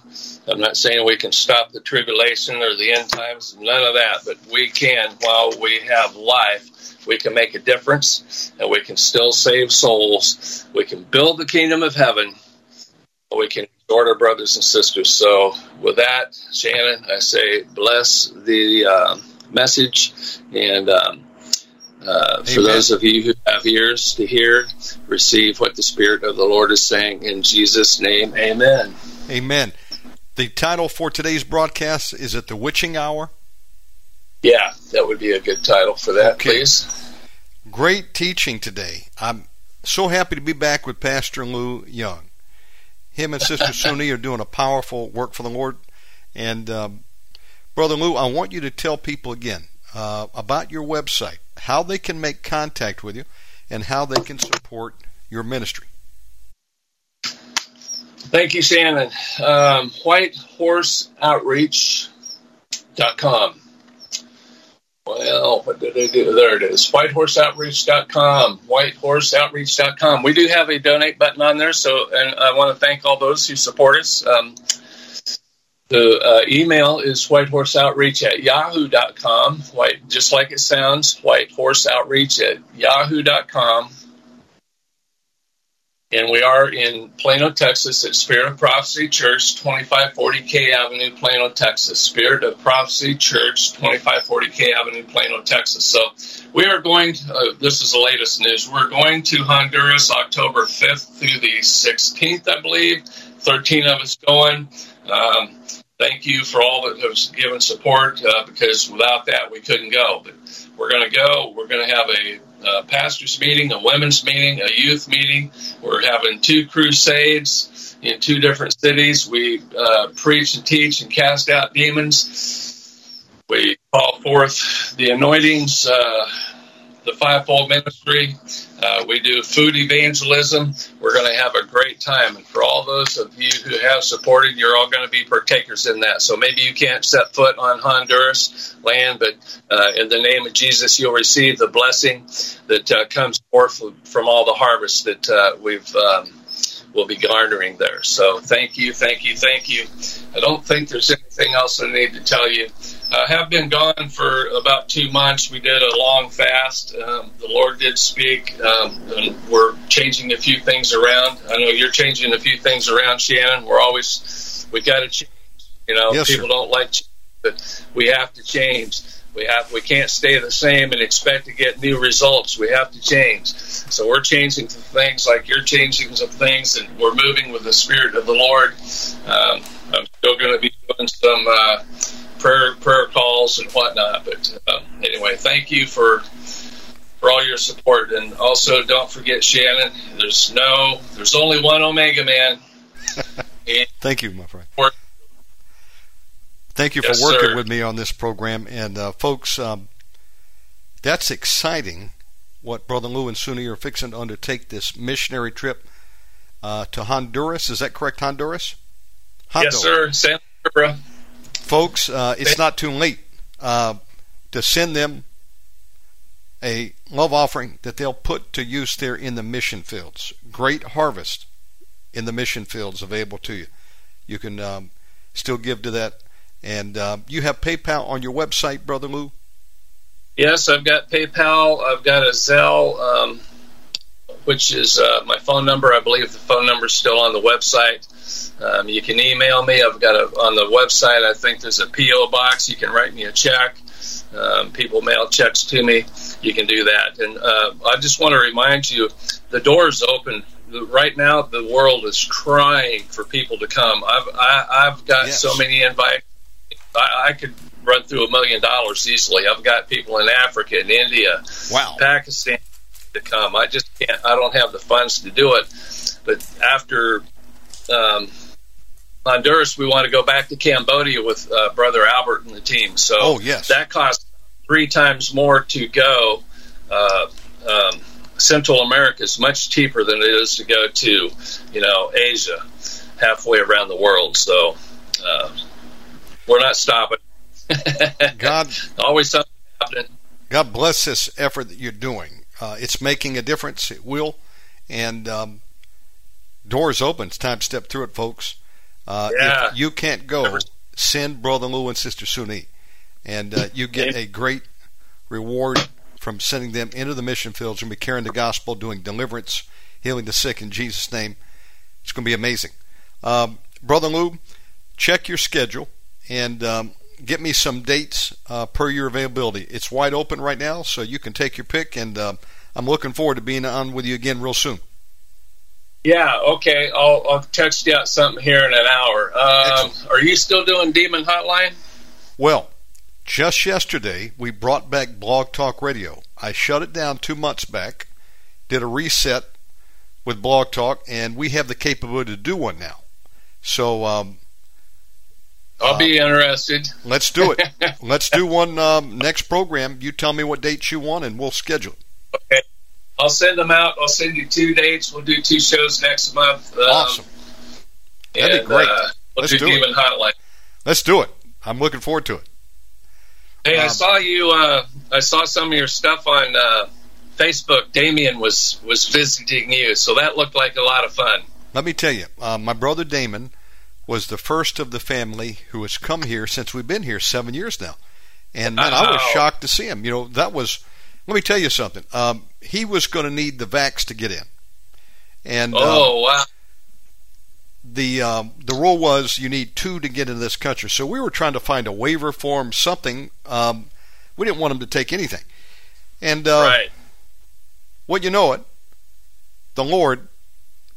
I'm not saying we can stop the tribulation or the end times, none of that, but we can, while we have life, we can make a difference and we can still save souls. We can build the kingdom of heaven. We can exhort our brothers and sisters. So, with that, Shannon, I say bless the uh, message. And um, uh, for those of you who have ears to hear, receive what the Spirit of the Lord is saying in Jesus' name. Amen. Amen. The title for today's broadcast is it the witching hour? Yeah, that would be a good title for that, okay. please. Great teaching today. I'm so happy to be back with Pastor Lou Young. Him and Sister Suni are doing a powerful work for the Lord. And um, Brother Lou, I want you to tell people again uh, about your website, how they can make contact with you and how they can support your ministry. Thank you, Shannon. Um, WhiteHorseOutreach.com. Well, what did I do? There it is. WhiteHorseOutreach.com. WhiteHorseOutreach.com. We do have a donate button on there, so and I want to thank all those who support us. Um, the uh, email is whitehorseoutreach at yahoo.com, white, just like it sounds, whitehorseoutreach at yahoo.com. And we are in Plano, Texas at Spirit of Prophecy Church, 2540 K Avenue, Plano, Texas. Spirit of Prophecy Church, 2540 K Avenue, Plano, Texas. So we are going, to, uh, this is the latest news, we're going to Honduras October 5th through the 16th, I believe. 13 of us going. Um, thank you for all that have given support uh, because without that we couldn't go. But we're going to go. We're going to have a uh, pastors meeting, a women's meeting, a youth meeting. We're having two crusades in two different cities. We uh, preach and teach and cast out demons. We call forth the anointings, uh, the fivefold ministry. Uh, we do food evangelism. We're going to have a great time. And for all those of you who have supported, you're all going to be partakers in that. So maybe you can't set foot on Honduras land, but uh, in the name of Jesus, you'll receive the blessing that uh, comes forth from all the harvest that uh, we've. Um, will be garnering there. So thank you, thank you, thank you. I don't think there's anything else I need to tell you. I have been gone for about two months. We did a long fast. Um, the Lord did speak, um, and we're changing a few things around. I know you're changing a few things around, Shannon. We're always we've got to change. You know, yes, people sir. don't like, change, but we have to change. We have we can't stay the same and expect to get new results. We have to change. So we're changing some things, like you're changing some things, and we're moving with the Spirit of the Lord. Um, I'm still going to be doing some. Uh, prayer prayer calls and whatnot. But uh, anyway, thank you for for all your support, and also don't forget Shannon. There's no, there's only one Omega Man. Thank you, my friend. Thank you for Yes, working sir. with me on this program, and uh, folks, um, that's exciting. What Brother Lou and Suni are fixing to undertake this missionary trip uh, to Honduras. Is that correct, Honduras? yes, sir. Santa Barbara. Folks, uh, it's not too late uh, to send them a love offering that they'll put to use there in the mission fields. Great harvest in the mission fields available to you. You can um, still give to that. And uh, you have PayPal on your website, Brother Lou? Yes, I've got PayPal. I've got a Zelle, um, which is uh, my phone number. I believe the phone number is still on the website. Um, you can email me. I've got a on the website. I think there's a PO box. You can write me a check. Um, people mail checks to me. You can do that. And uh, I just want to remind you, the door is open. Right now, the world is crying for people to come. I've I, I've got Yes. so many invites. I, I could run through a million dollars easily. I've got people in Africa and India, Wow. Pakistan to come. I just can't. I don't have the funds to do it. But after um, Honduras, we want to go back to Cambodia with uh, Brother Albert and the team. So Oh, yes. that costs three times more to go. Uh, um, Central America is much cheaper than it is to go to, you know, Asia, halfway around the world. So uh, we're not stopping. God, Always something happening. God bless this effort that you're doing. Uh, it's making a difference. It will. And um, doors open. It's time to step through it, folks. Uh, Yeah. If you can't go, send Brother Lou and Sister Suni. And uh, you get a great reward from sending them into the mission fields and be carrying the gospel, doing deliverance, healing the sick in Jesus' name. It's going to be amazing. Um, Brother Lou, check your schedule and um, get me some dates uh, per your availability. It's wide open right now, so you can take your pick, and uh, I'm looking forward to being on with you again real soon. Yeah, okay. I'll, I'll text you out something here in an hour. Um, are you still doing Demon Hotline? Well, just yesterday we brought back Blog Talk Radio. I shut it down two months back, did a reset with Blog Talk, and we have the capability to do one now. So um, I'll uh, be interested. Let's do it. let's do one um, next program. You tell me what dates you want, and we'll schedule it. Okay. I'll send them out. I'll send you two dates. We'll do two shows next month. Um, awesome. That'd and, be great. Uh, we'll Let's do, do it. Hotline. Let's do it. I'm looking forward to it. Hey, um, I saw you. Uh, I saw some of your stuff on uh, Facebook. Damien was was visiting you, so that looked like a lot of fun. Let me tell you, uh, my brother Damon was the first of the family who has come here since we've been here seven years now, and man, I was shocked to see him. You know, that was. Let me tell you something. Um, he was going to need the vax to get in, and oh um, wow the um, the rule was you need two to get into this country. So we were trying to find a waiver form, something. Um, we didn't want him to take anything. And uh, right. what you know it, the Lord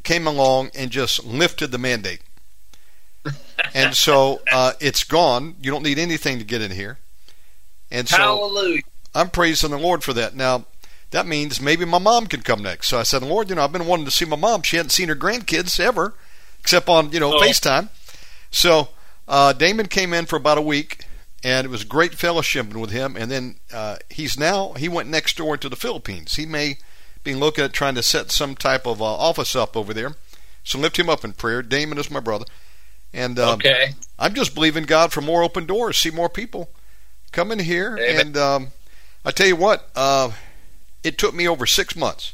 came along and just lifted the mandate. and so uh, it's gone. You don't need anything to get in here. And so Hallelujah. I'm praising the Lord for that. Now, that means maybe my mom can come next. So I said, Lord, you know, I've been wanting to see my mom. She hadn't seen her grandkids ever except on you know oh. FaceTime. So uh, Damon came in for about a week, and it was great fellowshipping with him. And then uh, he's now he went next door to the Philippines. He may be looking at trying to set some type of uh, office up over there. So lift him up in prayer. Damon is my brother, and um, okay. I'm just believing God for more open doors. See more people come in here, Amen. and um, I tell you what, uh, it took me over six months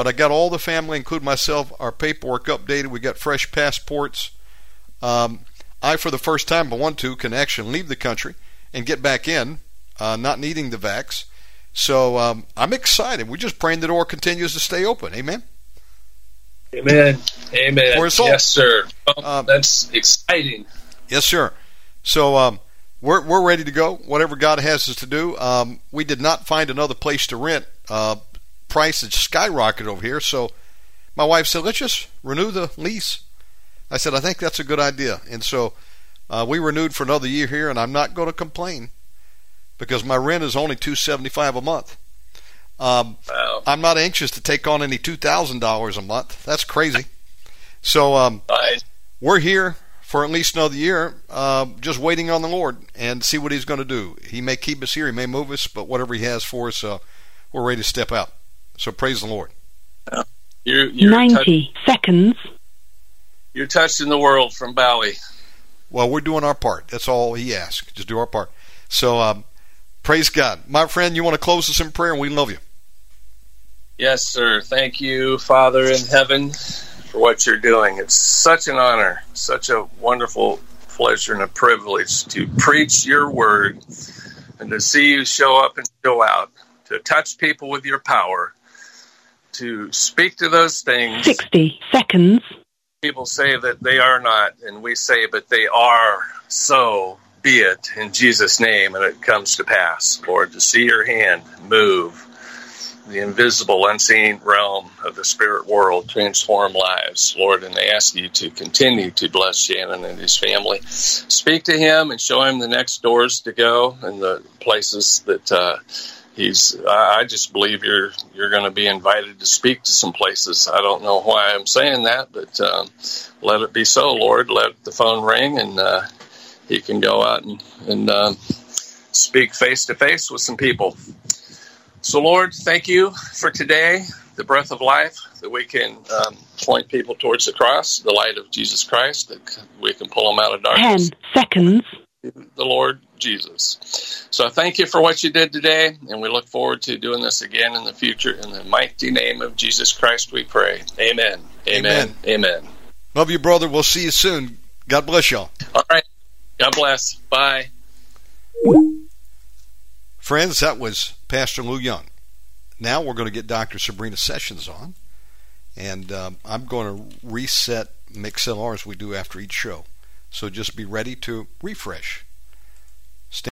but I got all the family, including myself, our paperwork updated. We got fresh passports. Um, I, for the first time, I want to, can actually leave the country and get back in, uh, not needing the vax. So um, I'm excited. We're just praying the door continues to stay open. Amen. Amen. Amen. Yes, sir. um, that's exciting. Yes, sir. So um, we're we're ready to go. Whatever God has us to do. Um, we did not find another place to rent. Uh, prices skyrocketed over here. So my wife said, let's just renew the lease. I said, I think that's a good idea. And so uh, we renewed for another year here, and I'm not going to complain because my rent is only two seventy five a month. Um, wow. I'm not anxious to take on any two thousand dollars a month. That's crazy. So um, we're here for at least another year, uh, just waiting on the Lord and see what He's going to do. He may keep us here, He may move us, but whatever He has for us, uh, we're ready to step out. So praise the Lord. You're, you're 90 seconds. You're touching the world from Bowie. Well, we're doing our part. That's all he asks. Just do our part. So, um, praise God. My friend, you want to close us in prayer, and we love you. Yes, sir. Thank you, Father in heaven, for what you're doing. It's such an honor, such a wonderful pleasure and a privilege to preach your word and to see you show up and show out, to touch people with your power to speak to those things. 60 seconds. People say that they are not, and we say, but they are. So be it in Jesus' name, and it comes to pass. Lord, to see your hand move the invisible, unseen realm of the spirit world transform lives, Lord. And they ask you to continue to bless Shannon and his family. Speak to him and show him the next doors to go and the places that. Uh, he's I just believe you're you're going to be invited to speak to some places. I don't know why I'm saying that, but um, let it be so, Lord. Let the phone ring, and uh, he can go out and and um, speak face to face with some people. So, Lord, thank you for today, the breath of life, that we can um, point people towards the cross, the light of Jesus Christ, that we can pull them out of darkness. Ten seconds the Lord Jesus. So I thank you for what you did today, and we look forward to doing this again in the future. In the mighty name of Jesus Christ, we pray. Amen. Amen. Amen. Amen. Love you, brother. We'll see you soon. God bless y'all. All right. God bless. Bye. Friends, that was Pastor Lou Young. Now we're going to get Dr. Sabrina Sessions on, and um, I'm going to reset MixLR as we do after each show. So just be ready to refresh.